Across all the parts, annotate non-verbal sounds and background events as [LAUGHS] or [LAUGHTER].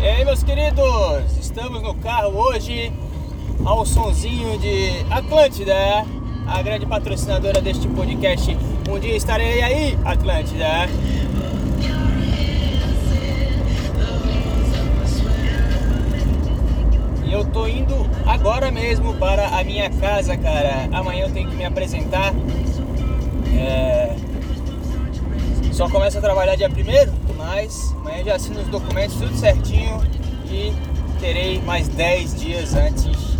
E aí, meus queridos, estamos no carro hoje ao sonzinho de Atlântida, a grande patrocinadora deste podcast. Um dia estarei aí, Atlântida. E eu tô indo agora mesmo para a minha casa, cara. Amanhã eu tenho que me apresentar. É... Só começo a trabalhar dia primeiro, mas amanhã já assino os documentos tudo certinho e terei mais 10 dias antes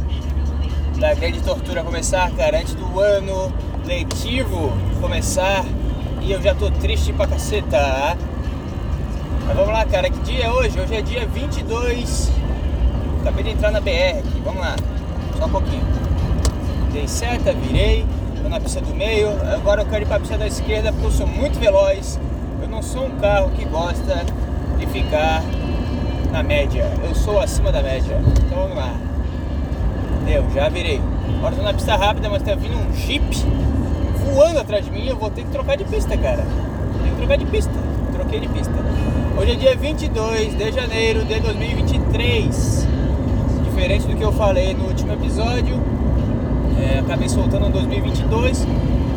da grande tortura começar, cara, antes do ano letivo começar e eu já tô triste pra caceta. Mas vamos lá, cara, que dia é hoje? Hoje é dia 22 Acabei de entrar na BR aqui, vamos lá. Só um pouquinho. Dei seta, virei, tô na pista do meio. Agora eu quero ir pra pista da esquerda porque eu sou muito veloz. Não sou um carro que gosta de ficar na média. Eu sou acima da média. Então vamos lá. Deu, já virei. Agora tô na pista rápida, mas tá vindo um Jeep voando atrás de mim. Eu vou ter que trocar de pista, cara. Tem que trocar de pista. Troquei de pista. Hoje é dia 22 de janeiro de 2023 diferente do que eu falei no último episódio. É, acabei soltando em 2022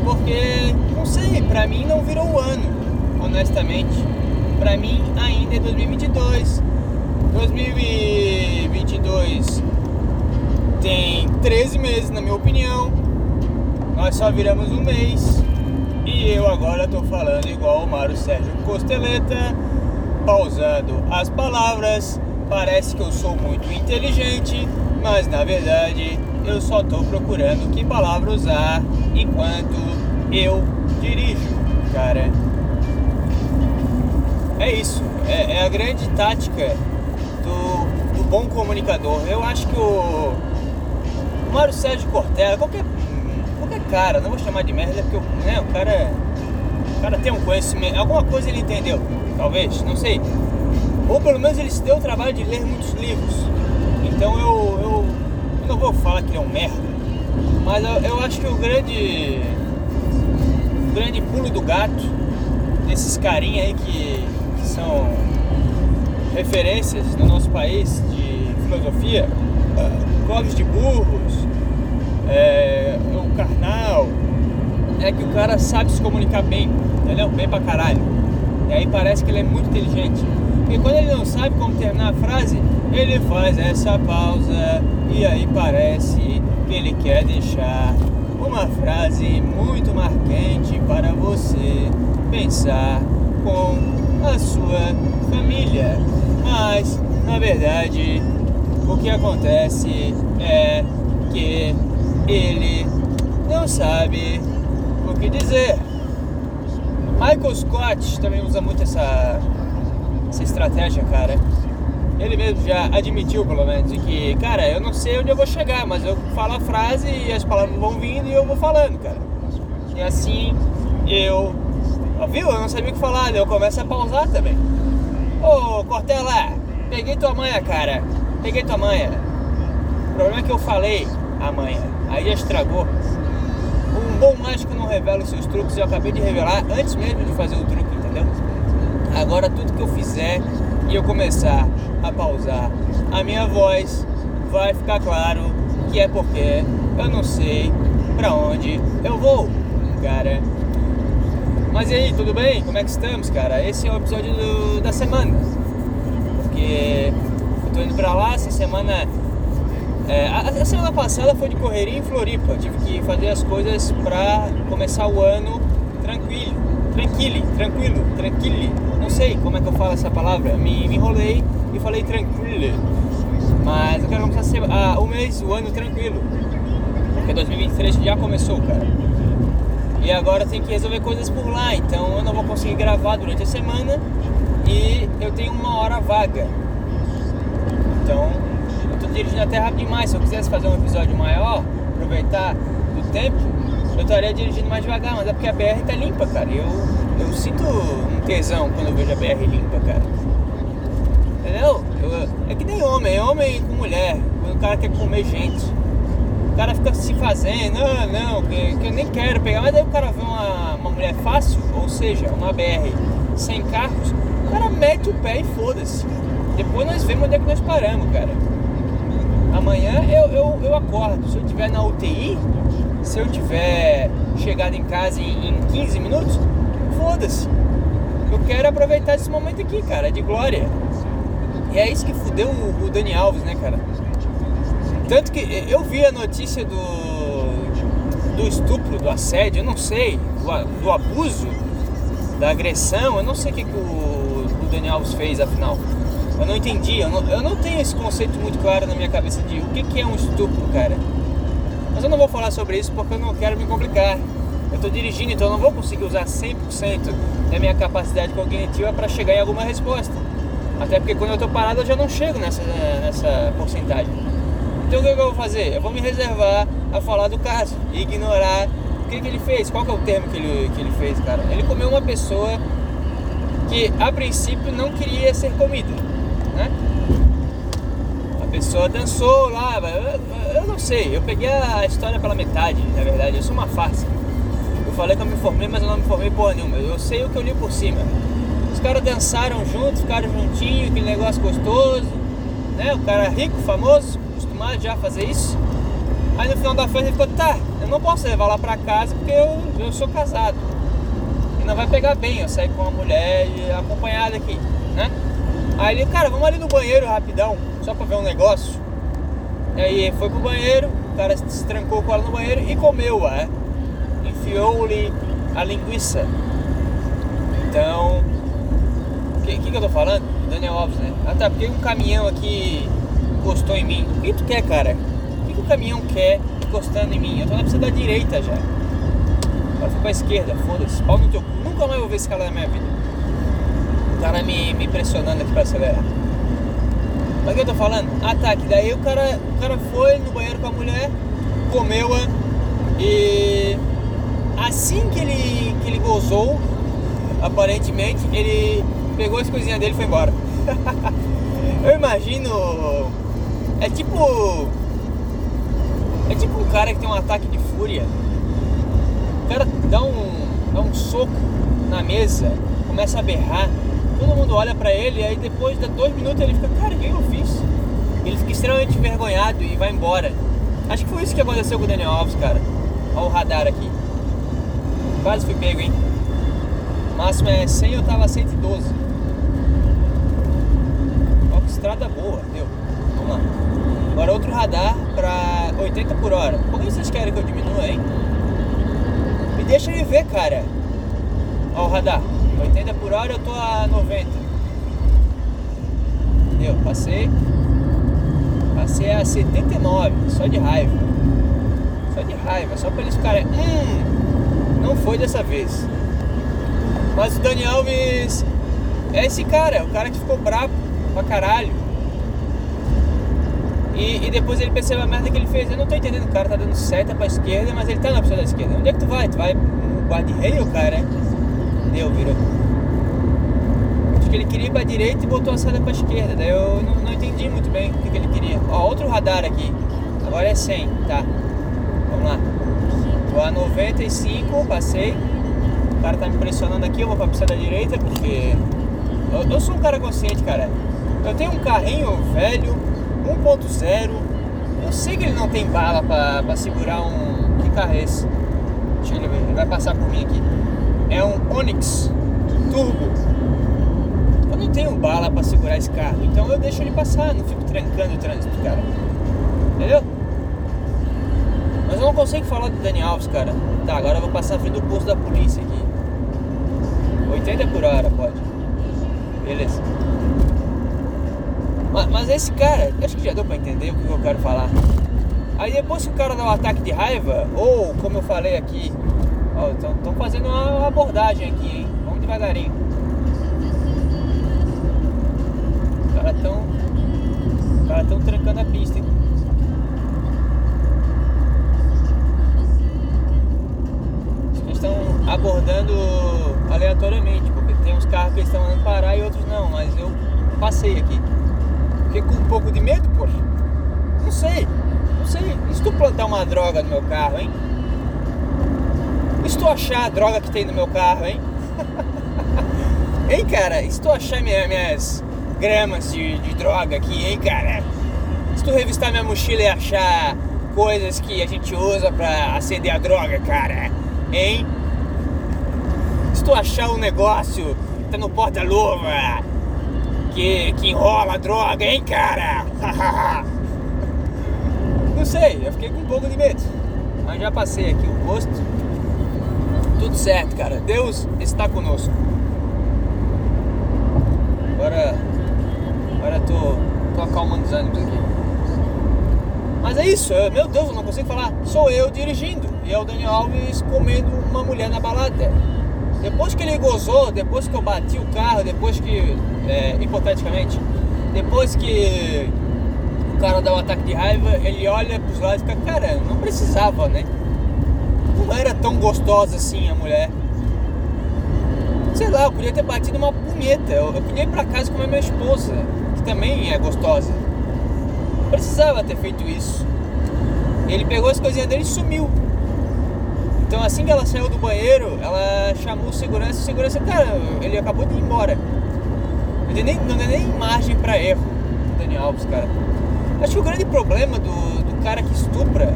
porque, não sei, pra mim não virou o ano, honestamente. Pra mim ainda é 2022. 2022 tem 13 meses, na minha opinião. Nós só viramos um mês. E eu agora tô falando igual o Mário Sérgio Costeleta, pausando as palavras Parece que eu sou muito inteligente, mas na verdade eu só estou procurando que palavra usar enquanto eu dirijo, cara. É isso, é, é a grande tática do, do, bom comunicador. Eu acho que o, o Mário Sérgio Cortella, qualquer, qualquer cara, não vou chamar de merda porque né, o cara, o cara tem um conhecimento, alguma coisa ele entendeu, talvez, não sei ou pelo menos ele se deu o trabalho de ler muitos livros. Então eu, eu, eu não vou falar que ele é um merda, mas eu, eu acho que o grande, o grande pulo do gato desses carinha aí que são referências no nosso país de filosofia, Clóvis de Burros, é, o Karnal, é que o cara sabe se comunicar bem, entendeu? Bem pra caralho. E aí parece que ele é muito inteligente. Porque quando ele não sabe como terminar a frase, ele faz essa pausa e aí parece que ele quer deixar uma frase muito marcante para você pensar com a sua família. Mas, na verdade, o que acontece é que ele não sabe o que dizer. Michael Scott também usa muito essa essa estratégia, cara. Ele mesmo já admitiu, pelo menos, que, cara, eu não sei onde eu vou chegar, mas eu falo a frase e as palavras vão vindo e eu vou falando, cara. E assim eu. Viu? Eu não sabia o que falar, eu começo a pausar também. Ô, Cortella, peguei tua manha, cara. Peguei tua manha. O problema é que eu falei a manha, aí já estragou. Um bom mágico não revela os seus truques, eu acabei de revelar antes mesmo de fazer o truque, entendeu? Agora tudo que eu fizer e eu começar a pausar a minha voz, vai ficar claro que é porque eu não sei para onde eu vou, cara. Mas e aí, tudo bem? Como é que estamos, cara? Esse é o episódio do, da semana. Porque eu tô indo pra lá, essa semana. É, a, a, semana passada foi de correria em Floripa. Tive que fazer as coisas pra começar o ano tranquilo. Tranquilo, tranquilo, tranquilo não sei como é que eu falo essa palavra, me, me enrolei e falei tranquilo. Mas eu quero começar a o mês, o ano tranquilo. Porque 2023 já começou, cara. E agora tem que resolver coisas por lá, então eu não vou conseguir gravar durante a semana e eu tenho uma hora vaga. Então eu tô dirigindo até rápido demais. Se eu quisesse fazer um episódio maior, aproveitar do tempo, eu estaria dirigindo mais devagar, mas é porque a BR tá limpa, cara. Eu, eu sinto um tesão quando eu vejo a BR limpa, cara. Entendeu? Eu, é que nem homem, é homem com mulher. Quando o cara quer comer gente. Cara fica se fazendo, não, não, que, que eu nem quero pegar. Mas aí o cara vê uma, uma mulher fácil, ou seja, uma BR sem carros, o cara mete o pé e foda-se. Depois nós vemos onde é que nós paramos, cara. Amanhã eu, eu, eu acordo. Se eu tiver na UTI, se eu tiver chegado em casa em, em 15 minutos, foda-se. Eu quero aproveitar esse momento aqui, cara, de glória. E é isso que fudeu o, o Dani Alves, né, cara? Tanto que eu vi a notícia do, do estupro, do assédio, eu não sei, do, do abuso, da agressão, eu não sei o que, que o, o Dani Alves fez, afinal. Eu não entendi, eu não, eu não tenho esse conceito muito claro na minha cabeça de o que, que é um estupro, cara. Mas eu não vou falar sobre isso porque eu não quero me complicar. Eu estou dirigindo, então eu não vou conseguir usar 100% da minha capacidade cognitiva para chegar em alguma resposta. Até porque quando eu estou parado eu já não chego nessa, nessa porcentagem. Então o que, que eu vou fazer? Eu vou me reservar a falar do caso ignorar o que, que ele fez. Qual que é o termo que ele, que ele fez, cara? Ele comeu uma pessoa que a princípio não queria ser comida, né? A pessoa dançou lá, eu, eu não sei, eu peguei a história pela metade, na verdade, eu sou uma farsa. Eu falei que eu me formei, mas eu não me formei porra nenhuma. Eu sei o que eu li por cima. Os caras dançaram juntos, ficaram juntinhos, aquele negócio gostoso, né? O cara rico, famoso, acostumado já a fazer isso. Aí no final da festa ele ficou, tá, eu não posso levar lá pra casa porque eu, eu sou casado. E não vai pegar bem eu sair com uma mulher acompanhada aqui, né? Aí ele, cara, vamos ali no banheiro rapidão, só pra ver um negócio. E aí foi pro banheiro, o cara se trancou com ela no banheiro e comeu, é enfiou-lhe a linguiça. Então, o que, que, que, eu tô falando? Daniel Alves, né? Ah tá, porque um caminhão aqui encostou em mim. O que tu quer, cara? O que, que o caminhão quer encostando em mim? Eu tô na pista da direita já. Agora fui pra esquerda, foda-se, pau no teu cu. Nunca mais vou ver esse cara na minha vida. O cara me, me pressionando aqui pra acelerar. Mas o que eu tô falando? Ah tá, que daí o cara, o cara foi no banheiro com a mulher, comeu-a e assim que ele, que ele gozou, aparentemente, ele pegou as coisinhas dele e foi embora. [LAUGHS] Eu imagino. Tipo. É tipo um cara que tem um ataque de fúria. O cara dá um, dá um soco na mesa, começa a berrar, todo mundo olha pra ele, aí depois de dois minutos ele fica, cara, o que eu fiz? Ele fica extremamente envergonhado e vai embora. Acho que foi isso que aconteceu com o Daniel Alves, cara. Olha o radar aqui. Quase fui pego, hein? O máximo é 100, eu tava 112. Ó, que estrada boa, deu. Vamos lá. Agora outro radar pra 80 por hora. Por que vocês querem que eu diminua, hein? Me deixa ele ver, cara. Ó o radar. 80 por hora eu tô a 90. Deu, passei. Passei a 79, só de raiva. Só de raiva, só pra eles ficarem. Hum, não foi dessa vez. Mas o Dani Alves é esse cara, o cara que ficou bravo pra caralho. E, e, depois ele percebeu a merda que ele fez. Eu não tô entendendo, o cara tá dando seta pra esquerda, mas ele tá na opção da esquerda. Onde é que tu vai? Tu vai no guarda-reio, cara? Deu, virou. Acho que ele queria ir pra direita e botou a seta pra esquerda. Daí eu não, não entendi muito bem o que, que ele queria. Ó, outro radar aqui. Agora é 100, tá. Vamos lá. Tô a 95, passei. O cara tá me pressionando aqui, eu vou pra pista da direita, porque eu, eu sou um cara consciente, cara. Eu tenho um carrinho velho, 1.0. Eu sei que ele não tem bala pra segurar um. Que carro é esse? Deixa ele ver, ele vai passar por mim aqui. É um Onix Turbo. Eu não tenho bala pra segurar esse carro, então eu deixo ele passar, não fico trancando o trânsito, cara. Entendeu? Mas eu não consigo falar do Dani Alves, cara. Tá, agora eu vou passar a frente do posto da polícia aqui. 80 por hora, pode. Beleza. Mas, mas esse cara, acho que já deu pra entender o que eu quero falar. Aí depois que o cara dá um ataque de raiva, ou como eu falei aqui, estão fazendo uma abordagem aqui, hein? Vamos devagarinho. Os caras estão. Os caras estão trancando a pista aqui. abordando aleatoriamente, porque tem uns carros que estão andando parar e outros não, mas eu passei aqui. Fiquei com um pouco de medo, poxa. Não sei, não sei. E se tu plantar uma droga no meu carro, hein? E se tu achar a droga que tem no meu carro, hein? [LAUGHS] hein, cara? E se tu achar minhas, gramas de, de droga aqui, hein, cara? Se tu revistar minha mochila e achar coisas que a gente usa pra acender a droga, cara, hein? Se tu achar um negócio que tá no porta-luva que, que enrola droga, hein, cara? [LAUGHS] Não sei, eu fiquei com um pouco de medo. Mas já passei aqui o posto. Tudo certo, cara. Deus está conosco. Agora, agora tô, tô acalmando os ânimos aqui. Mas é isso, eu, meu Deus, eu não consigo falar. Sou eu dirigindo e é o Daniel Alves comendo uma mulher na balada. Depois que ele gozou, depois que eu bati o carro, depois que, é, hipoteticamente, depois que o cara dá um ataque de raiva, ele olha pros lados e fica, cara, não precisava, né? Não era tão gostosa assim a mulher. Sei lá, eu podia ter batido uma punheta. Eu, eu podia ir pra casa comer minha esposa, que também é gostosa. Não precisava ter feito isso. Ele pegou as coisinhas dele e sumiu. Então assim que ela saiu do banheiro, ela chamou o segurança, o segurança, cara, ele acabou de ir embora. Não tem nem, não nem margem para erro, Daniel Alves, cara. Acho que o grande problema do, do cara que estupra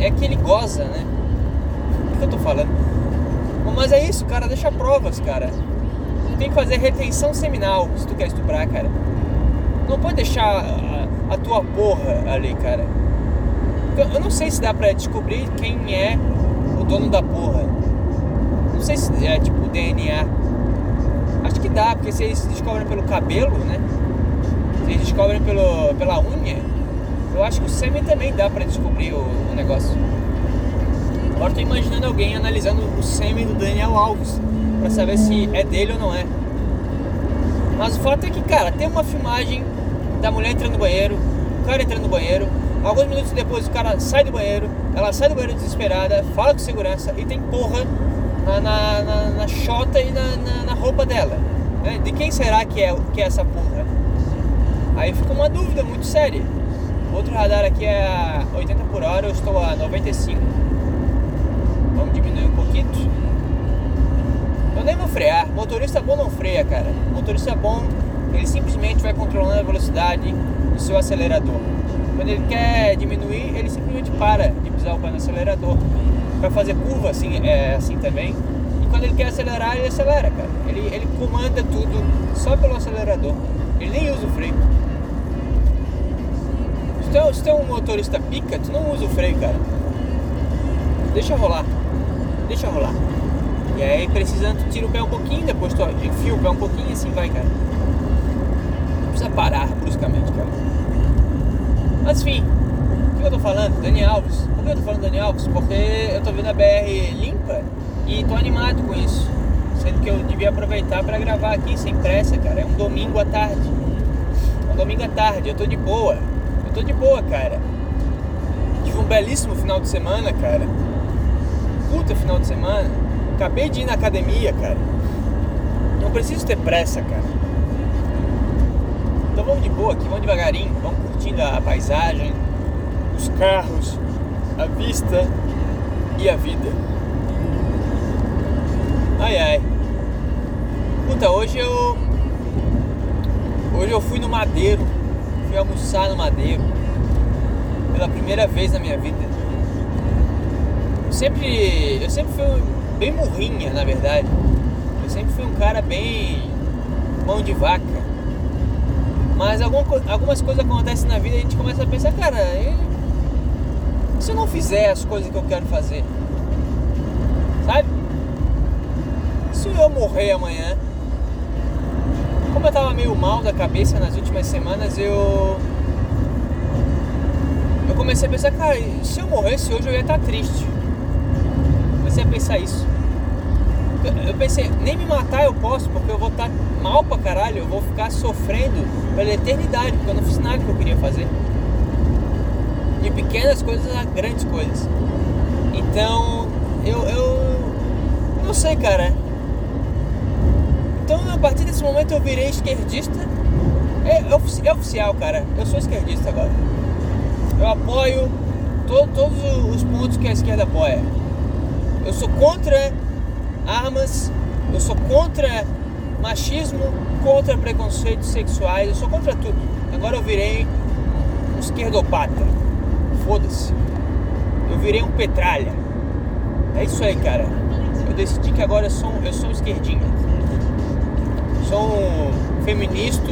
é que ele goza, né? O que eu tô falando? Mas é isso, cara, deixa provas, cara. Tu tem que fazer retenção seminal se tu quer estuprar, cara. Não pode deixar a, a tua porra ali, cara. Eu, eu não sei se dá pra descobrir quem é o dono da porra. Não sei se é tipo DNA. Acho que dá, porque se eles descobrem pelo cabelo, né? Se eles descobrem pelo, pela unha, eu acho que o sêmen também dá pra descobrir o, o negócio. Agora tô imaginando alguém analisando o sêmen do Daniel Alves pra saber se é dele ou não é. Mas o fato é que, cara, tem uma filmagem da mulher entrando no banheiro, o cara entrando no banheiro, alguns minutos depois o cara sai do banheiro, ela sai do banheiro desesperada, fala com segurança e tem porra na, na, na, na chota e na, na, na roupa dela. Né? De quem será que é, que é essa porra? Aí fica uma dúvida muito séria. Outro radar aqui é a 80 por hora, eu estou a 95. Vamos diminuir um pouquinho. Eu nem vou frear. Motorista bom não freia, cara. Motorista bom, ele simplesmente vai controlando a velocidade do seu acelerador. Quando ele quer diminuir, ele simplesmente para de pisar o pé no acelerador. Para fazer curva assim, é assim também. E quando ele quer acelerar, ele acelera, cara. Ele, ele comanda tudo só pelo acelerador. Ele nem usa o freio. Se tu, é, se tu é um motorista pica, tu não usa o freio, cara. Deixa rolar. Deixa rolar. E aí precisando, tu tira o pé um pouquinho, depois tu enfia o pé um pouquinho e assim vai, cara. Não precisa parar bruscamente, cara. Mas enfim, o que eu tô falando? Dani Alves. Por que eu tô falando Dani Alves? Porque eu tô vendo a BR limpa e tô animado com isso. Sendo que eu devia aproveitar para gravar aqui sem pressa, cara. É um domingo à tarde. É um domingo à tarde, eu tô de boa. Eu tô de boa, cara. Tive um belíssimo final de semana, cara. Puta final de semana. Acabei de ir na academia, cara. Não preciso ter pressa, cara. Então vamos de boa aqui, vamos devagarinho, vamos curtindo a paisagem, os carros, a vista e a vida. Ai ai. Puta, hoje eu. Hoje eu fui no Madeiro. Fui almoçar no Madeiro. Pela primeira vez na minha vida. Eu sempre. Eu sempre fui bem murrinha, na verdade. Eu sempre fui um cara bem. mão de vaca. Mas alguma, algumas coisas acontecem na vida e a gente começa a pensar, cara, e se eu não fizer as coisas que eu quero fazer? Sabe? Se eu morrer amanhã, como eu tava meio mal da cabeça nas últimas semanas, eu. Eu comecei a pensar, cara, se eu morresse hoje eu ia estar triste. Comecei a pensar isso. Eu pensei, nem me matar eu posso, porque eu vou estar mal pra caralho, eu vou ficar sofrendo pela eternidade, porque eu não fiz nada que eu queria fazer. De pequenas coisas a grandes coisas. Então, eu, eu não sei, cara. Então, a partir desse momento eu virei esquerdista. É, é, é oficial, cara. Eu sou esquerdista agora. Eu apoio to, todos os pontos que a esquerda apoia. Eu sou contra armas, eu sou contra machismo, contra preconceitos sexuais, eu sou contra tudo. Agora eu virei um esquerdopata. Foda-se. Eu virei um petralha. É isso aí, cara. Eu decidi que agora eu sou, eu sou um esquerdinha. Sou um feminista,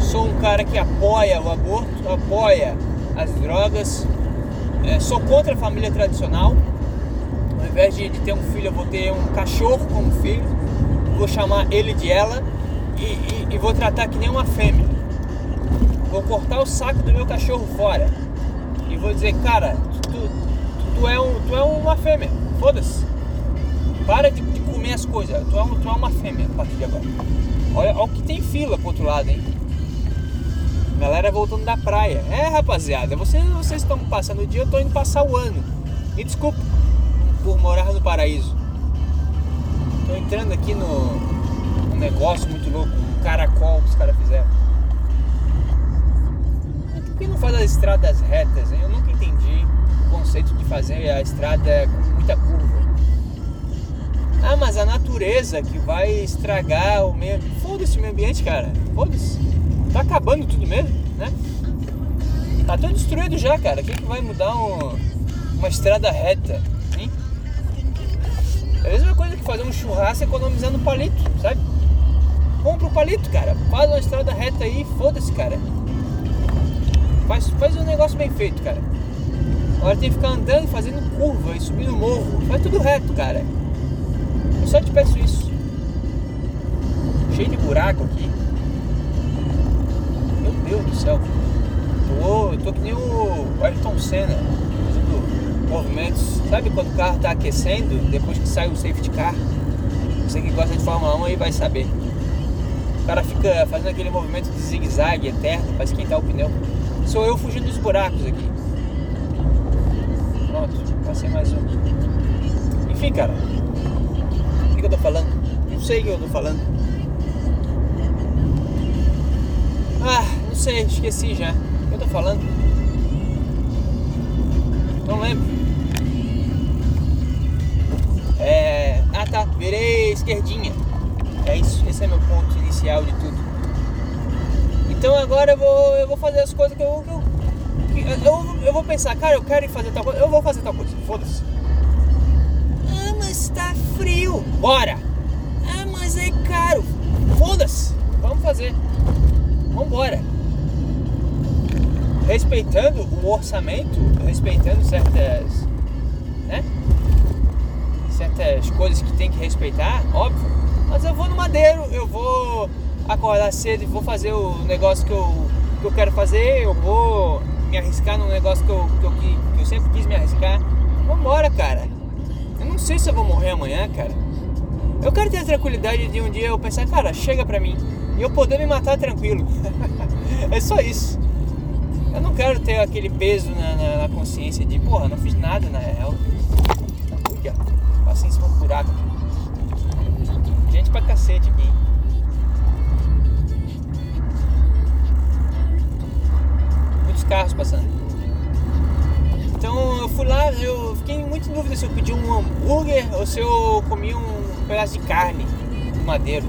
sou um cara que apoia o aborto, apoia as drogas. É, sou contra a família tradicional. Invés de, de ter um filho, eu vou ter um cachorro como filho. Vou chamar ele de ela e, e, e vou tratar que nem uma fêmea. Vou cortar o saco do meu cachorro fora. E vou dizer, cara, tu, tu, tu é, um, tu é uma fêmea. Foda-se. Para de, de, comer as coisas. Tu é, um, tu é uma fêmea a partir de agora. Olha, olha o que tem fila pro outro lado, hein? Galera voltando da praia. É, rapaziada, vocês, vocês estão passando o dia, eu tô indo passar o ano. Me desculpa por morar no paraíso. Tô entrando aqui no, negócio muito louco, um caracol que os caras fizeram. Por que não faz as estradas retas, hein? Eu nunca entendi o conceito de fazer a estrada com muita curva. Ah, mas a natureza que vai estragar o meio. Foda-se o meio ambiente, cara. Foda-se. Tá acabando tudo mesmo, né? Tá tudo destruído já, cara. Quem que vai mudar um, uma estrada reta? É a mesma coisa que fazer um churrasco economizando palito, sabe? Compra o palito, cara. Faz uma estrada reta aí, foda-se, cara. Faz, faz um negócio bem feito, cara. Agora tem que ficar andando, fazendo curva e subindo morro. Faz tudo reto, cara. Eu só te peço isso. Cheio de buraco aqui. Deus do céu. Tô, eu tô que nem o Ayrton Senna, movimentos. Sabe quando o carro tá aquecendo, depois que sai o safety car? Você que gosta de Fórmula 1 aí vai saber. O cara fica fazendo aquele movimento de zigue-zague eterno para esquentar o pneu. Sou eu fugindo dos buracos aqui. Pronto, passei mais um. Enfim, cara. O que eu tô falando? Não sei o que eu tô falando. Ah, não sei, esqueci já. O que eu tô falando? Não lembro. É. Ah tá, virei esquerdinha. É isso, esse é meu ponto inicial de tudo. Então agora eu vou, eu vou fazer as coisas que eu, que eu, eu, eu vou pensar, cara, eu quero ir fazer tal coisa, eu vou fazer tal coisa, foda-se. Ah, mas tá frio. Bora! Ah, mas é caro. Foda-se, vamos fazer. Vambora. Respeitando o orçamento, respeitando certas. né? Certas coisas que tem que respeitar, óbvio. Mas eu vou no madeiro, eu vou acordar cedo e vou fazer o negócio que eu, que eu quero fazer, eu vou me arriscar num negócio que eu, que eu, que eu sempre quis me arriscar. Vambora, cara. Eu não sei se eu vou morrer amanhã, cara. Eu quero ter a tranquilidade de um dia eu pensar, cara, chega pra mim e eu poder me matar tranquilo. [LAUGHS] é só isso. Eu não quero ter aquele peso na, na, na consciência de, porra, não fiz nada na real. Ui, passei em cima do buraco. Gente pra cacete aqui. Muitos carros passando. Então eu fui lá, eu fiquei muito em dúvida se eu pedi um hambúrguer ou se eu comi um pedaço de carne do madeiro.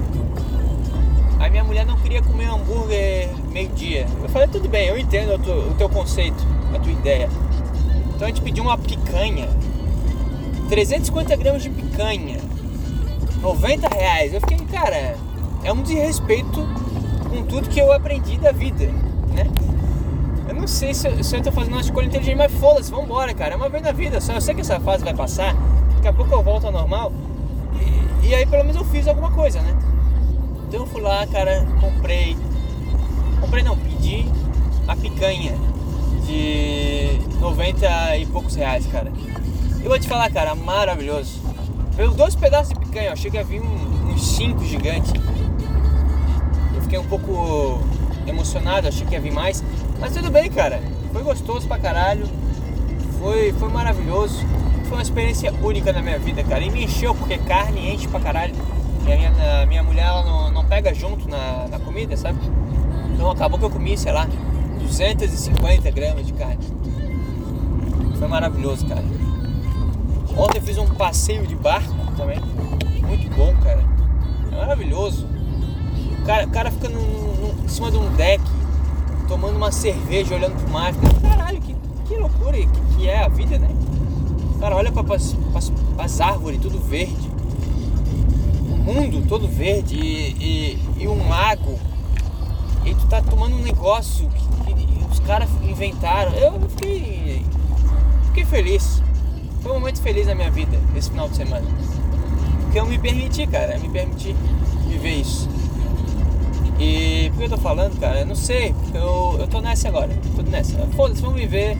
A minha mulher não queria comer hambúrguer meio-dia. Eu falei, tudo bem, eu entendo o teu, o teu conceito, a tua ideia. Então a gente pediu uma picanha. 350 gramas de picanha. 90 reais. Eu fiquei, cara, é um desrespeito com tudo que eu aprendi da vida, né? Eu não sei se eu, se eu tô fazendo uma escolha inteligente, mas foda-se, vambora, cara. É uma vez na vida só. Eu sei que essa fase vai passar. Daqui a pouco eu volto ao normal. E, e aí pelo menos eu fiz alguma coisa, né? Então eu fui lá, cara, comprei. Comprei não, pedi a picanha de 90 e poucos reais, cara. Eu vou te falar, cara, maravilhoso. Veio dois pedaços de picanha, achei que ia vir um, uns 5 gigantes. Eu fiquei um pouco emocionado, achei que ia vir mais. Mas tudo bem, cara. Foi gostoso pra caralho. Foi, foi maravilhoso. Foi uma experiência única na minha vida, cara. E me encheu, porque carne enche pra caralho. A minha, a minha mulher ela não, não pega junto na, na comida, sabe? Então acabou que eu comi, sei lá, 250 gramas de carne. Foi maravilhoso, cara. Ontem eu fiz um passeio de barco também. Muito bom, cara. É maravilhoso. cara, o cara fica em cima de um deck, tomando uma cerveja, olhando pro mar. Caralho, que, que loucura que, que é a vida, né? O cara olha para as árvores, tudo verde. Mundo todo verde e, e, e um lago. E tu tá tomando um negócio que, que os caras inventaram. Eu fiquei. Fiquei feliz. Foi um momento feliz na minha vida esse final de semana. Porque eu me permiti, cara, me permiti viver isso. E por que eu tô falando, cara? Eu não sei, eu, eu tô nessa agora, tô nessa. Foda-se, vamos viver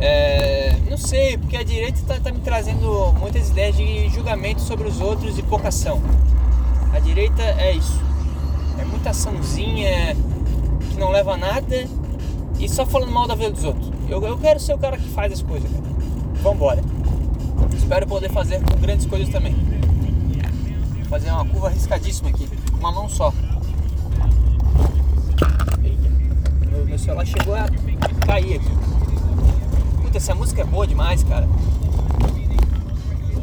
é, não sei, porque a direita está tá me trazendo muitas ideias de julgamento sobre os outros e pouca ação. A direita é isso. É muita açãozinha que não leva a nada e só falando mal da vida dos outros. Eu, eu quero ser o cara que faz as coisas, cara. Vambora. Espero poder fazer com grandes coisas também. Vou fazer uma curva arriscadíssima aqui, com uma mão só. Meu, meu celular chegou a cair aqui. Puta, essa música é boa demais, cara.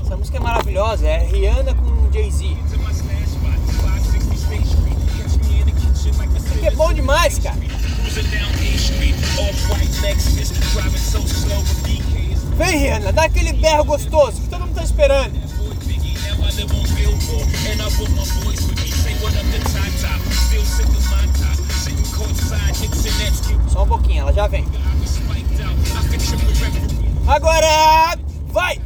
Essa música é maravilhosa, é Rihanna com Jay-Z. Aqui é bom demais, cara. Vem, Rihanna, dá aquele berro gostoso que todo mundo tá esperando. Só um pouquinho, ela já vem. Agora vai!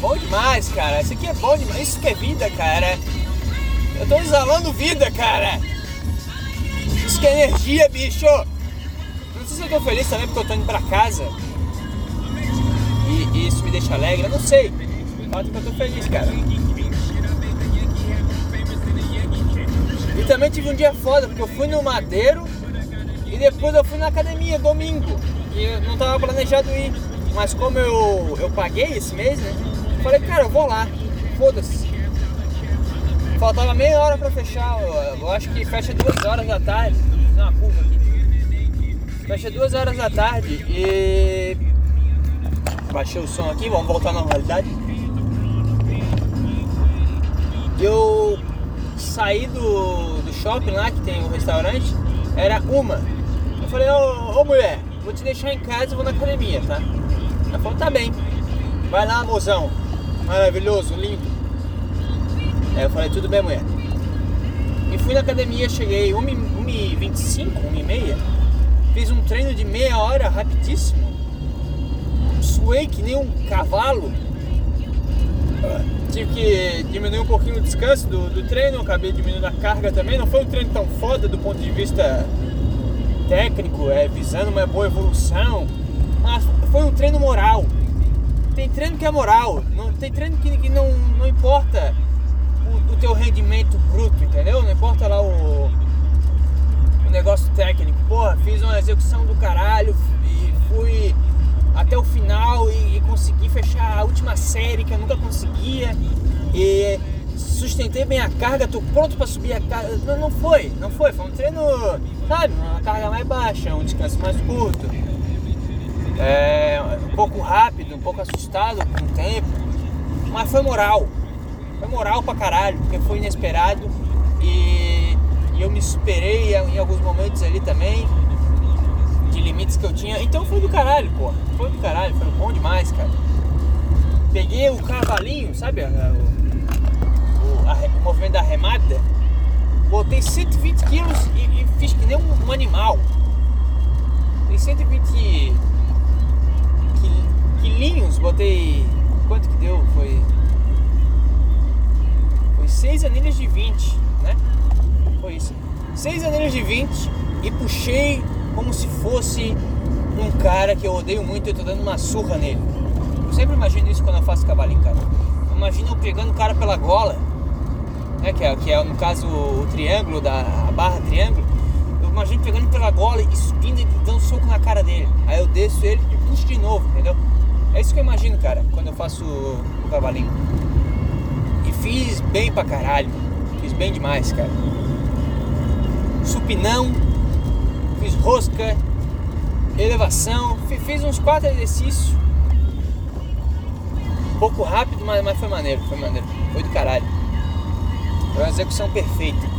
Bom demais, cara. Isso aqui é bom demais. Isso que é vida, cara. Eu tô exalando vida, cara. Isso que é energia, bicho. Não sei se eu tô feliz também porque eu tô indo pra casa isso me deixa alegre, eu não sei. Fato que eu tô feliz, cara. E também tive um dia foda, porque eu fui no Madeiro e depois eu fui na academia domingo. E eu não tava planejado ir. Mas como eu, eu paguei esse mês, né? Falei, cara, eu vou lá. Foda-se. Faltava meia hora pra fechar. Eu, eu acho que fecha duas horas da tarde. Fecha duas horas da tarde e Baixei o som aqui, vamos voltar à normalidade. Eu saí do, do shopping lá, que tem um restaurante, era uma. Eu falei, ô, ô mulher, vou te deixar em casa e vou na academia, tá? Ela falou, tá bem. Vai lá, mozão. Maravilhoso, lindo. Aí eu falei, tudo bem, mulher. E fui na academia, cheguei 1h25, 1h30. Fiz um treino de meia hora rapidíssimo suei que nem um cavalo. Tive que diminuir um pouquinho o descanso do, do treino, acabei diminuindo a carga também. Não foi um treino tão foda do ponto de vista técnico, é, visando uma boa evolução, mas foi um treino moral. Tem treino que é moral, não, tem treino que, que não, não importa o, o teu rendimento bruto, entendeu? Não importa lá o, o negócio técnico. Porra, fiz uma execução do caralho e fui até o final e, e consegui fechar a última série que eu nunca conseguia. E sustentei bem a carga, tô pronto para subir a carga. Não, não foi, não foi, foi um treino, sabe, uma carga mais baixa, um descanso mais curto. É, um pouco rápido, um pouco assustado com o tempo, mas foi moral. Foi moral pra caralho, porque foi inesperado e, e eu me superei em alguns momentos ali também de limites que eu tinha. Então foi do caralho, pô. Foi do caralho, foi bom demais, cara. Peguei o cavalinho, sabe? O, o, a, o movimento da remada. Botei 120 quilos e, e fiz que nem um, um animal. Tem 120 quil, quilinhos, botei. Quanto que deu? Foi. Foi 6 anilhas de 20, né? Foi isso. 6 anilhas de 20 e puxei como se fosse um cara que eu odeio muito e eu tô dando uma surra nele. Eu sempre imagino isso quando eu faço cavalinho, cara. Eu imagino eu pegando o cara pela gola, né? Que é, que é no caso o triângulo, da a barra triângulo. Eu imagino pegando pela gola e subindo e dando soco na cara dele. Aí eu desço ele e puxo de novo, entendeu? É isso que eu imagino, cara, quando eu faço o cavalinho. E fiz bem pra caralho. Fiz bem demais, cara. supinão, fiz rosca, elevação, fiz uns quatro exercícios. Um pouco rápido, mas, mas foi maneiro, foi maneiro. Foi do caralho. Foi uma execução perfeita.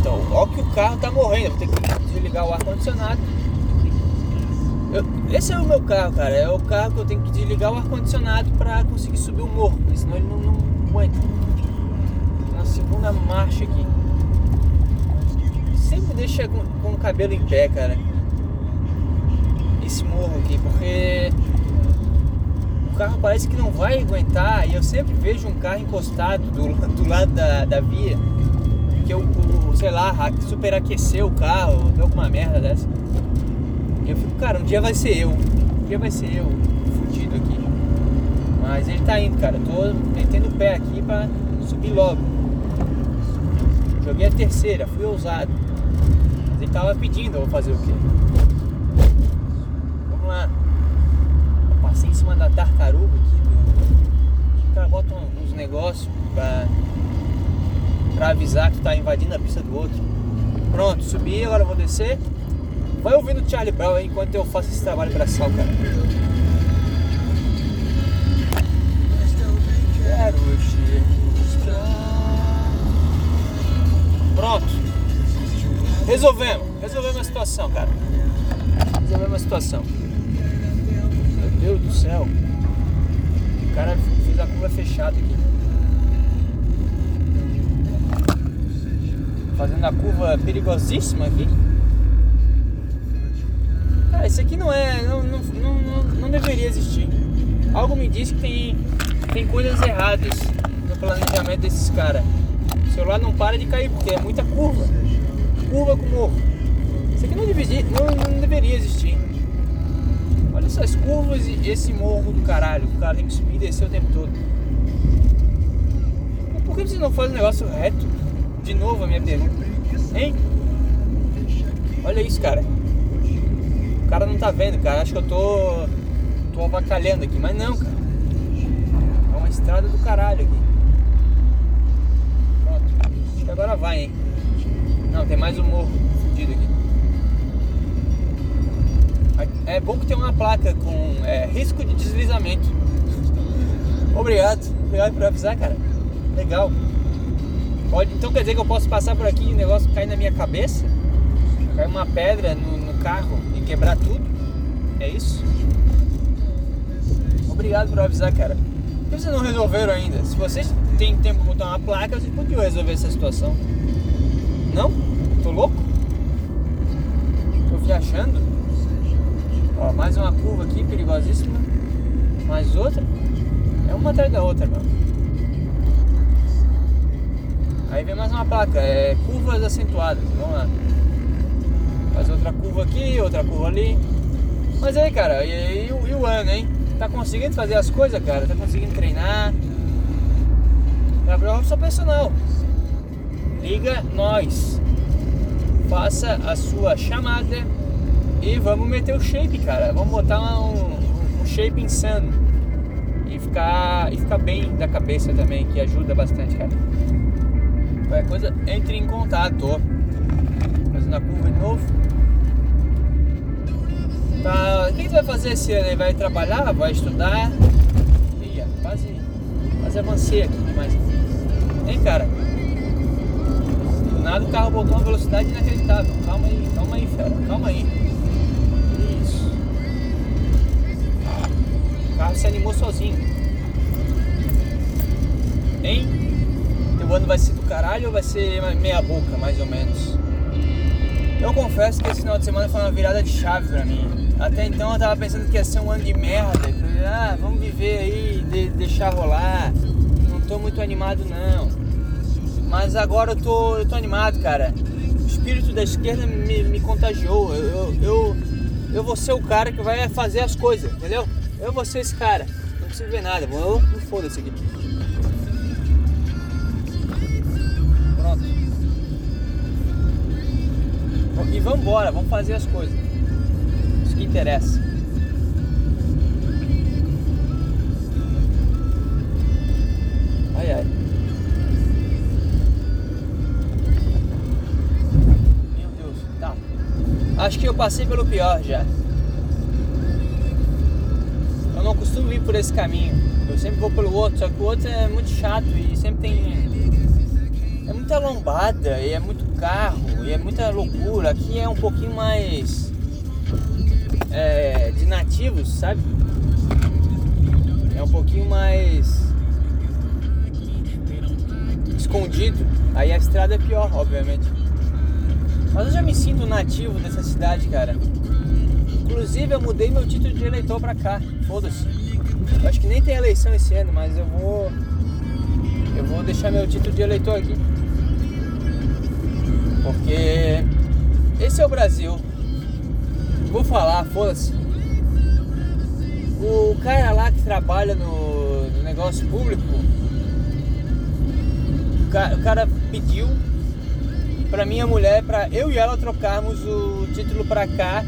Então, ó que o carro tá morrendo, vou ter que desligar o ar-condicionado. Esse é o meu carro, cara. É o carro que eu tenho que desligar o ar-condicionado pra conseguir subir o morro, senão ele não, não aguenta. Na segunda marcha aqui. Sempre deixa com, com o cabelo em pé, cara. Esse morro aqui, porque o carro parece que não vai aguentar e eu sempre vejo um carro encostado do, do lado da, da via que eu, sei lá, superaqueceu o carro, deu alguma merda dessa. E eu fico, cara, um dia vai ser eu, um dia vai ser eu, fudido aqui. Mas ele tá indo, cara, eu tô metendo o pé aqui pra subir logo. Joguei a terceira, fui ousado. Tava pedindo, eu vou fazer o quê? Vamos lá passei em cima da tartaruga aqui. Do... Os caras uns negócios pra, pra avisar que tá invadindo a pista do outro. Pronto, subi, agora vou descer. Vai ouvindo Charlie Brown aí enquanto eu faço esse trabalho braçal, cara. Quero Pronto. Resolvemos. Resolvemos a situação, cara. Resolvemos a situação. Deus do céu. O cara fez a curva fechada aqui. Fazendo a curva perigosíssima aqui. Cara, isso aqui não é. Não, não, não, não deveria existir. Algo me diz que tem, tem coisas erradas no planejamento desses caras. O celular não para de cair porque é muita curva. Curva com morro. Isso aqui não não, não deveria existir. Olha essas curvas e esse morro do caralho. O cara tem que subir e descer o tempo todo. Por que você não faz um negócio reto? De novo a minha pergunta. Hein? Olha isso, cara. O cara não tá vendo, cara. Acho que eu tô. tô avacalhando aqui. Mas não, cara. É uma estrada do caralho aqui. Pronto. Acho que agora vai, hein? Não, tem mais um morro fudido aqui. É bom que tem uma placa com é, risco de deslizamento. [LAUGHS] Obrigado, obrigado por avisar, cara. Legal. Pode, então quer dizer que eu posso passar por aqui e o negócio cair na minha cabeça? Cair uma pedra no, no carro e quebrar tudo? É isso? Obrigado por avisar, cara. Por que vocês não resolveram ainda? Se vocês têm tempo para botar uma placa, vocês podiam resolver essa situação. Não? Tô louco? Tô viajando? Ó, mais uma curva aqui, perigosíssima. Mais outra. É uma atrás da outra, mano. Aí vem mais uma placa, é curvas acentuadas. Vamos lá. Faz outra curva aqui, outra curva ali. Mas aí, cara, e, e, e o ano, hein? Tá conseguindo fazer as coisas, cara? Tá conseguindo treinar? Gabriel Robson personal. Liga nós. Faça a sua chamada e vamos meter o shape, cara. Vamos botar um, um shape insano. E ficar, e ficar bem da cabeça também, que ajuda bastante, cara. Qualquer coisa, entre em contato. Fazendo a curva de novo. Tá, o que vai fazer esse ano? Vai trabalhar? Vai estudar? Ih, quase, quase avancei aqui demais. Hein, cara? Nada o carro botou uma velocidade inacreditável. Calma aí, calma aí, fera. Calma aí. carro se animou sozinho. Hein? Teu ano vai ser do caralho ou vai ser meia boca, mais ou menos? Eu confesso que esse final de semana foi uma virada de chave pra mim. Até então eu tava pensando que ia ser um ano de merda. Ah, vamos viver aí, de, deixar rolar. Não tô muito animado não. Mas agora eu tô, eu tô animado, cara. O espírito da esquerda me, me contagiou. Eu, eu, eu, eu vou ser o cara que vai fazer as coisas, entendeu? Eu vou ser esse cara. Não preciso ver nada. Vou, não foda-se aqui. Pronto. E vamos embora. Vamos fazer as coisas. Isso que interessa. Acho que eu passei pelo pior já. Eu não costumo ir por esse caminho. Eu sempre vou pelo outro, só que o outro é muito chato e sempre tem. É muita lombada, e é muito carro, e é muita loucura. Aqui é um pouquinho mais. É, de nativos, sabe? É um pouquinho mais. escondido. Aí a estrada é pior, obviamente. Mas eu já me sinto nativo dessa cidade, cara. Inclusive eu mudei meu título de eleitor pra cá. Foda-se. Acho que nem tem eleição esse ano, mas eu vou. Eu vou deixar meu título de eleitor aqui. Porque esse é o Brasil. Vou falar, foda-se. O cara lá que trabalha no, no negócio público, o cara, o cara pediu pra minha mulher, pra eu e ela trocarmos o título pra cá,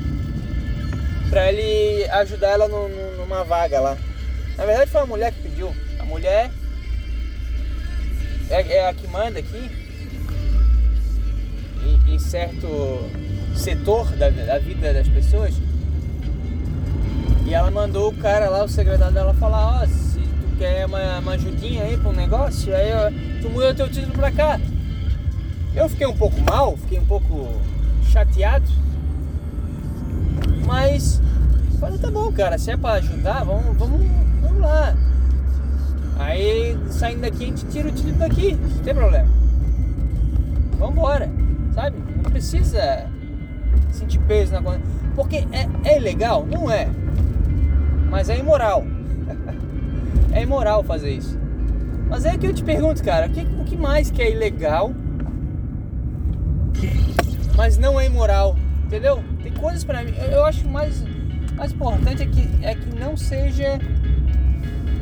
pra ele ajudar ela no, no, numa vaga lá. Na verdade foi a mulher que pediu. A mulher é, é a que manda aqui em, em certo setor da, da vida das pessoas. E ela mandou o cara lá, o secretário dela, falar, ó, oh, se tu quer uma, uma ajudinha aí pra um negócio, aí ó, tu muda teu título pra cá. Eu fiquei um pouco mal, fiquei um pouco chateado. Mas falei, tá bom, cara, se é pra ajudar, vamos, vamos, vamos lá. Aí saindo daqui a gente tira o título daqui, não tem problema. Vambora, sabe? Não precisa sentir peso na coisa. Porque é, é ilegal? Não é mas é imoral. [LAUGHS] é imoral fazer isso. Mas é que eu te pergunto, cara, o que, o que mais que é ilegal, mas não é imoral? Entendeu? Tem coisas para mim. Eu acho mais mais importante é que é que não seja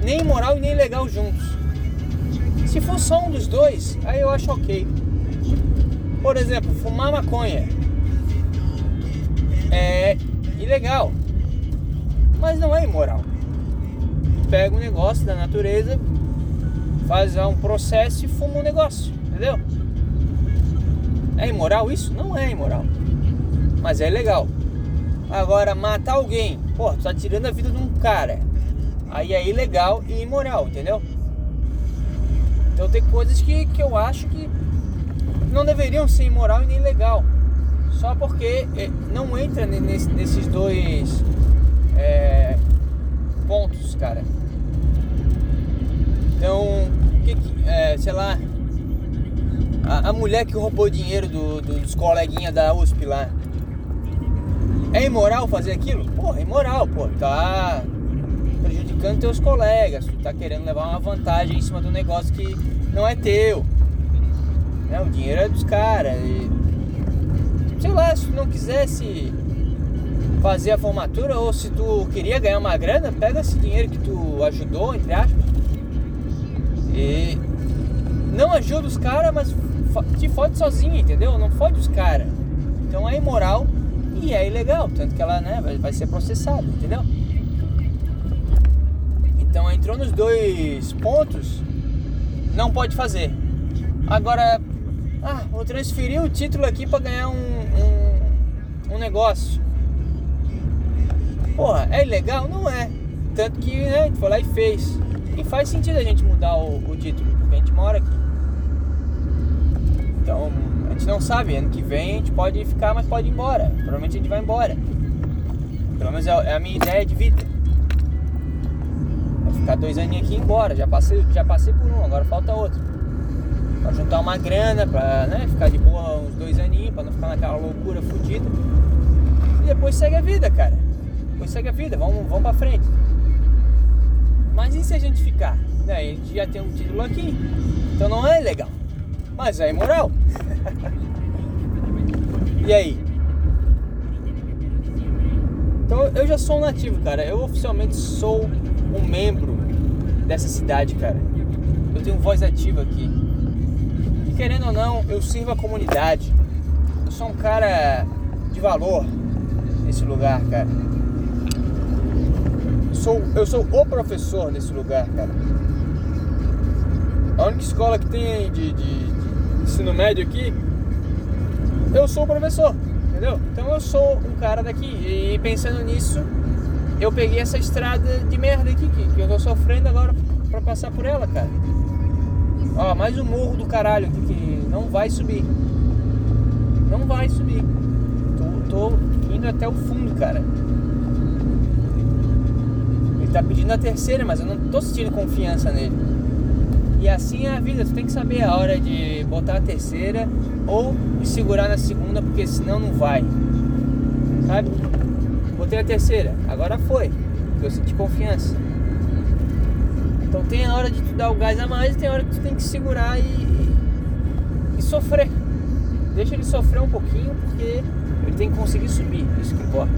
nem imoral e nem legal juntos. Se for só um dos dois, aí eu acho ok. Por exemplo, fumar maconha é ilegal mas não é imoral. Pega um negócio da natureza, faz um processo e fuma um negócio, entendeu? É imoral isso? Não é imoral. Mas é legal. Agora, matar alguém, pô, tu tá tirando a vida de um cara. Aí é ilegal e imoral, entendeu? Então tem coisas que, que eu acho que não deveriam ser imoral e nem legal. Só porque eh, não entra nesses dois é, pontos, cara. Então, que, é, sei lá, a, a, mulher que roubou dinheiro do, do, dos coleguinhas da USP lá. É imoral fazer aquilo? Porra, é imoral, pô. Tá prejudicando teus colegas. Tu tá querendo levar uma vantagem em cima do negócio que não é teu. Né? O dinheiro é dos caras. Sei lá, se tu não quisesse fazer a formatura ou se tu queria ganhar uma grana, pega esse dinheiro que tu ajudou, entre aspas, e não ajuda os caras, mas te fode sozinho, entendeu? Não fode os caras. Então é imoral e é ilegal, tanto que ela né, vai, vai ser processada, entendeu? Então entrou nos dois pontos, não pode fazer. Agora, ah, vou transferir o título aqui para ganhar um, um, um negócio. Porra, é ilegal? Não é. Tanto que né, a gente foi lá e fez. E faz sentido a gente mudar o, o título, porque a gente mora aqui. Então, a gente não sabe, ano que vem a gente pode ficar, mas pode ir embora. Provavelmente a gente vai embora. Pelo menos é, é a minha ideia de vida. Vou ficar dois aninhos aqui e ir embora. Já passei, já passei por um, agora falta outro. Pra juntar uma grana, pra né, ficar de boa uns dois aninhos, pra não ficar naquela loucura fodida. E depois segue a vida, cara depois segue a vida, vamos, vamos pra frente. Mas e se a gente ficar? Né, a gente já tem um título aqui, então não é legal, mas é imoral. e aí? Então eu já sou um nativo, cara. Eu oficialmente sou um membro dessa cidade, cara. Eu tenho voz ativa aqui. E querendo ou não, eu sirvo a comunidade. Eu sou um cara de valor nesse lugar, cara sou, eu sou o professor nesse lugar, cara. A única escola que tem de, de ensino médio aqui, eu sou o professor, entendeu? Então eu sou um cara daqui. E pensando nisso, eu peguei essa estrada de merda aqui, que, que eu tô sofrendo agora pra passar por ela, cara. Ó, mais um morro do caralho aqui que não vai subir. Não vai subir. Tô, tô indo até o fundo, cara. Ele tá pedindo a terceira, mas eu não tô sentindo confiança nele. E assim é a vida, tu tem que saber a hora de botar a terceira ou de segurar na segunda, porque senão não vai. Sabe? Botei a terceira, agora foi, eu senti confiança. Então tem a hora de tu dar o gás a mais e tem a hora que tu tem que segurar e, e sofrer. Deixa ele sofrer um pouquinho porque ele tem que conseguir subir, isso que importa.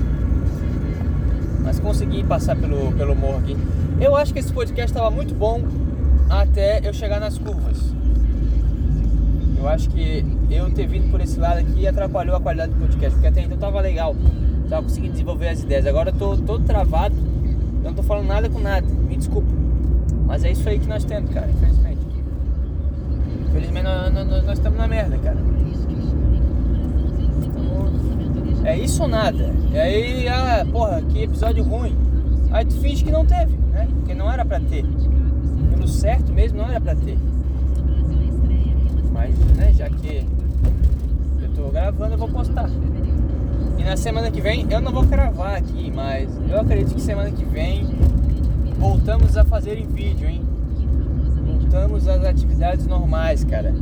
Mas conseguir passar pelo, pelo morro aqui. Eu acho que esse podcast estava muito bom até eu chegar nas curvas. Eu acho que eu ter vindo por esse lado aqui atrapalhou a qualidade do podcast, porque até então tava legal, tava conseguindo desenvolver as ideias. Agora eu tô todo travado, eu não tô falando nada com nada, me desculpa. Mas é isso aí que nós temos, cara, infelizmente. Infelizmente nós, estamos na merda, cara. É isso ou nada. E aí, ah, porra, que episódio ruim. Aí tu finge que não teve, né? Porque não era pra ter. Certo mesmo, não era pra ter. Mas, né, já que eu tô gravando, eu vou postar. E na semana que vem, eu não vou gravar aqui, mas eu acredito que semana que vem voltamos a fazer em vídeo, hein? Voltamos às atividades normais, cara.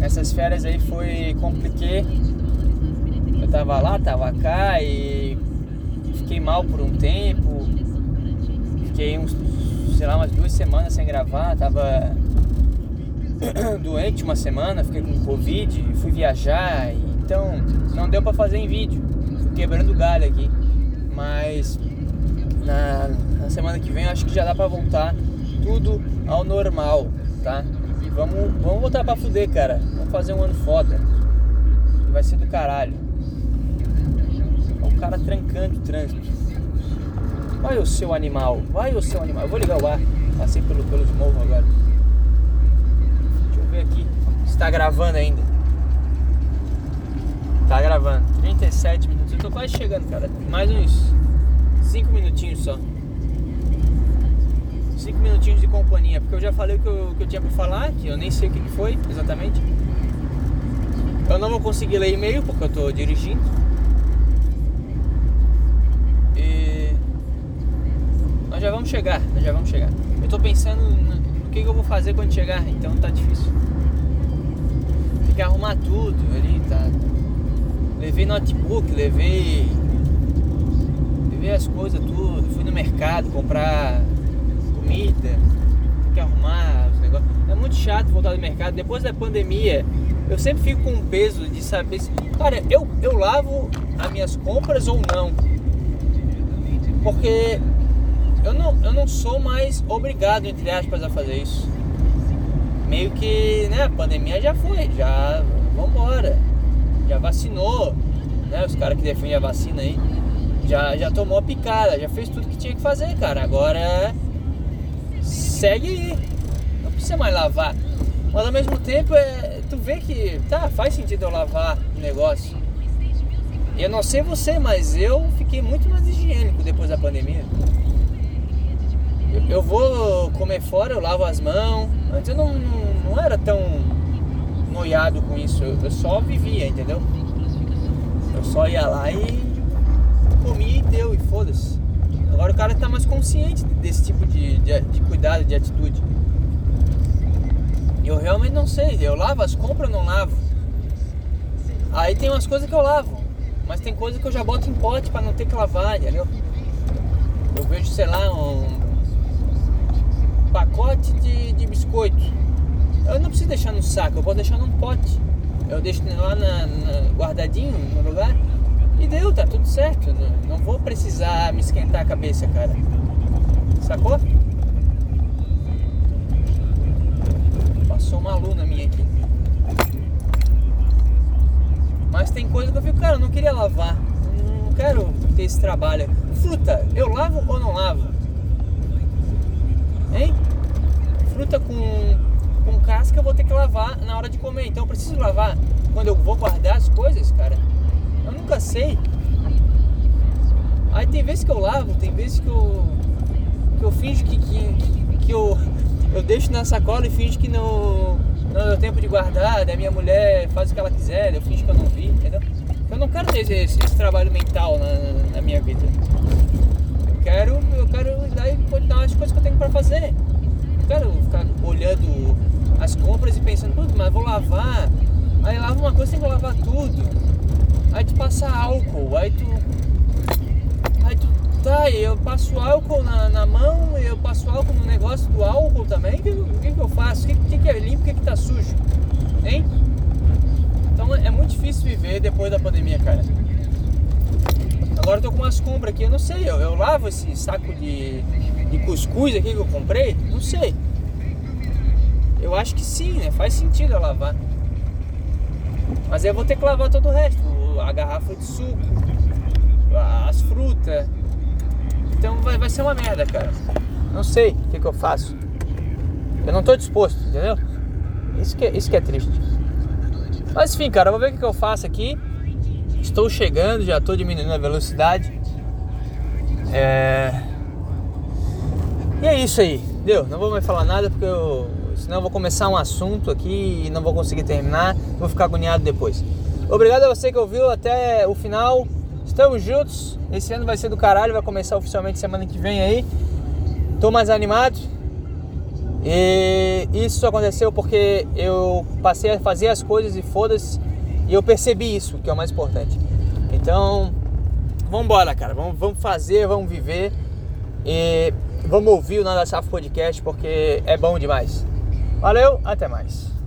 Essas férias aí foi compliqué. Eu tava lá, tava cá e fiquei mal por um tempo. Fiquei uns, sei lá, umas duas semanas sem gravar, tava [CLEARS THROAT] doente uma semana, fiquei com Covid, fui viajar, então não deu para fazer em vídeo. Fui quebrando galho aqui. Mas na, na semana que vem acho que já dá para voltar tudo ao normal, tá? E vamos, vamos voltar pra fuder, cara. Vamos fazer um ano foda. Vai ser do caralho. O cara trancando o trânsito. Vai o seu animal, vai o seu animal. Eu vou ligar o ar. Passei pelo, pelos morros agora. Deixa eu ver aqui se tá gravando ainda. Tá gravando. 37 minutos. Eu tô quase chegando, cara. Mais uns 5 minutinhos só. 5 minutinhos de companhia, porque eu já falei o que eu, que eu tinha pra falar, que eu nem sei o que, que foi exatamente. Eu não vou conseguir ler e-mail porque eu tô dirigindo. E nós já vamos chegar, nós já vamos chegar. Eu tô pensando no, no que, que eu vou fazer quando chegar, então tá difícil. Tem que arrumar tudo ali, tá? Levei notebook, levei. Levei as coisas tudo, fui no mercado comprar comida, tem que arrumar os negócios. É muito chato voltar do mercado. Depois da pandemia, eu sempre fico com o peso de saber se. Cara, eu, eu lavo as minhas compras ou não. Porque eu não, eu não sou mais obrigado, entre aspas, a fazer isso. Meio que, né, a pandemia já foi, já vambora. Já vacinou, né? Os caras que defendem a vacina aí. Já, já tomou a picada, já fez tudo que tinha que fazer, cara. Agora segue aí. Não precisa mais lavar. Mas ao mesmo tempo, é, tu vê que tá, faz sentido eu lavar o negócio. Eu não sei você, mas eu fiquei muito mais higiênico depois da pandemia. Eu, vou comer fora, eu lavo as mãos. Antes eu não, não, não era tão noiado com isso. Eu, eu só vivia, entendeu? Eu só ia lá e comia e deu, e foda-se. Agora o cara tá mais consciente desse tipo de, de, de cuidado, de atitude. Eu realmente não sei, eu lavo as compras ou não lavo? Aí tem umas coisas que eu lavo, mas tem coisas que eu já boto em pote para não ter que lavar, entendeu? Eu vejo, sei lá, um pacote de, de biscoito. Eu não preciso deixar no saco, eu vou deixar num pote. Eu deixo lá na, na, guardadinho no lugar e deu, tá tudo certo. Não, não vou precisar me esquentar a cabeça, cara. Sacou? Passou uma aluna minha aqui. Mas tem coisa que eu fico, cara, eu não queria lavar. Não quero ter esse trabalho. Fruta, eu lavo ou não lavo? Hein? Fruta com, com casca eu vou ter que lavar na hora de comer. Então eu preciso lavar quando eu vou guardar as coisas, cara. Eu nunca sei. Aí tem vezes que eu lavo, tem vezes que eu. que eu finjo que, que, que eu, eu deixo na sacola e finjo que não, não deu tempo de guardar, daí minha mulher faz o que ela quiser, eu finjo que eu não vi, entendeu? Eu não quero ter esse, esse trabalho mental na, na, minha vida. Eu quero, eu quero daí continuar as coisas que eu tenho para fazer. Quero ficar olhando as compras e pensando, putz, mas vou lavar. Aí lava uma coisa, tem que lavar tudo. Aí tu passa álcool, aí tu. Aí tu. Tá, eu passo álcool na, na mão, eu passo álcool no negócio do álcool também. O que, que, que eu faço? O que, que, que é limpo, o que, que tá sujo? Hein? Então é muito difícil viver depois da pandemia, cara. Agora eu tô com umas compras aqui, eu não sei, eu, eu lavo esse saco de, de cuscuz aqui que eu comprei? Não sei. Eu acho que sim, né? Faz sentido eu lavar. Mas aí eu vou ter que lavar todo o resto. A garrafa de suco, as frutas. Então vai, vai ser uma merda, cara. Não sei o que, que eu faço. Eu não tô disposto, entendeu? Isso que, é, isso que é triste. Mas enfim, cara, vou ver o que eu faço aqui. Estou chegando, já estou diminuindo a velocidade. É... E é isso aí, deu? Não vou mais falar nada porque eu. Senão eu vou começar um assunto aqui e não vou conseguir terminar. Vou ficar agoniado depois. Obrigado a você que ouviu até o final. Estamos juntos. Esse ano vai ser do caralho, vai começar oficialmente semana que vem aí. Tô mais animado. E isso aconteceu porque eu passei a fazer as coisas e foda-se. E eu percebi isso, que é o mais importante. Então, vamos embora, cara. Vamos, vamos fazer, vamos viver. E vamos ouvir o Nada Safo Podcast porque é bom demais. Valeu, até mais.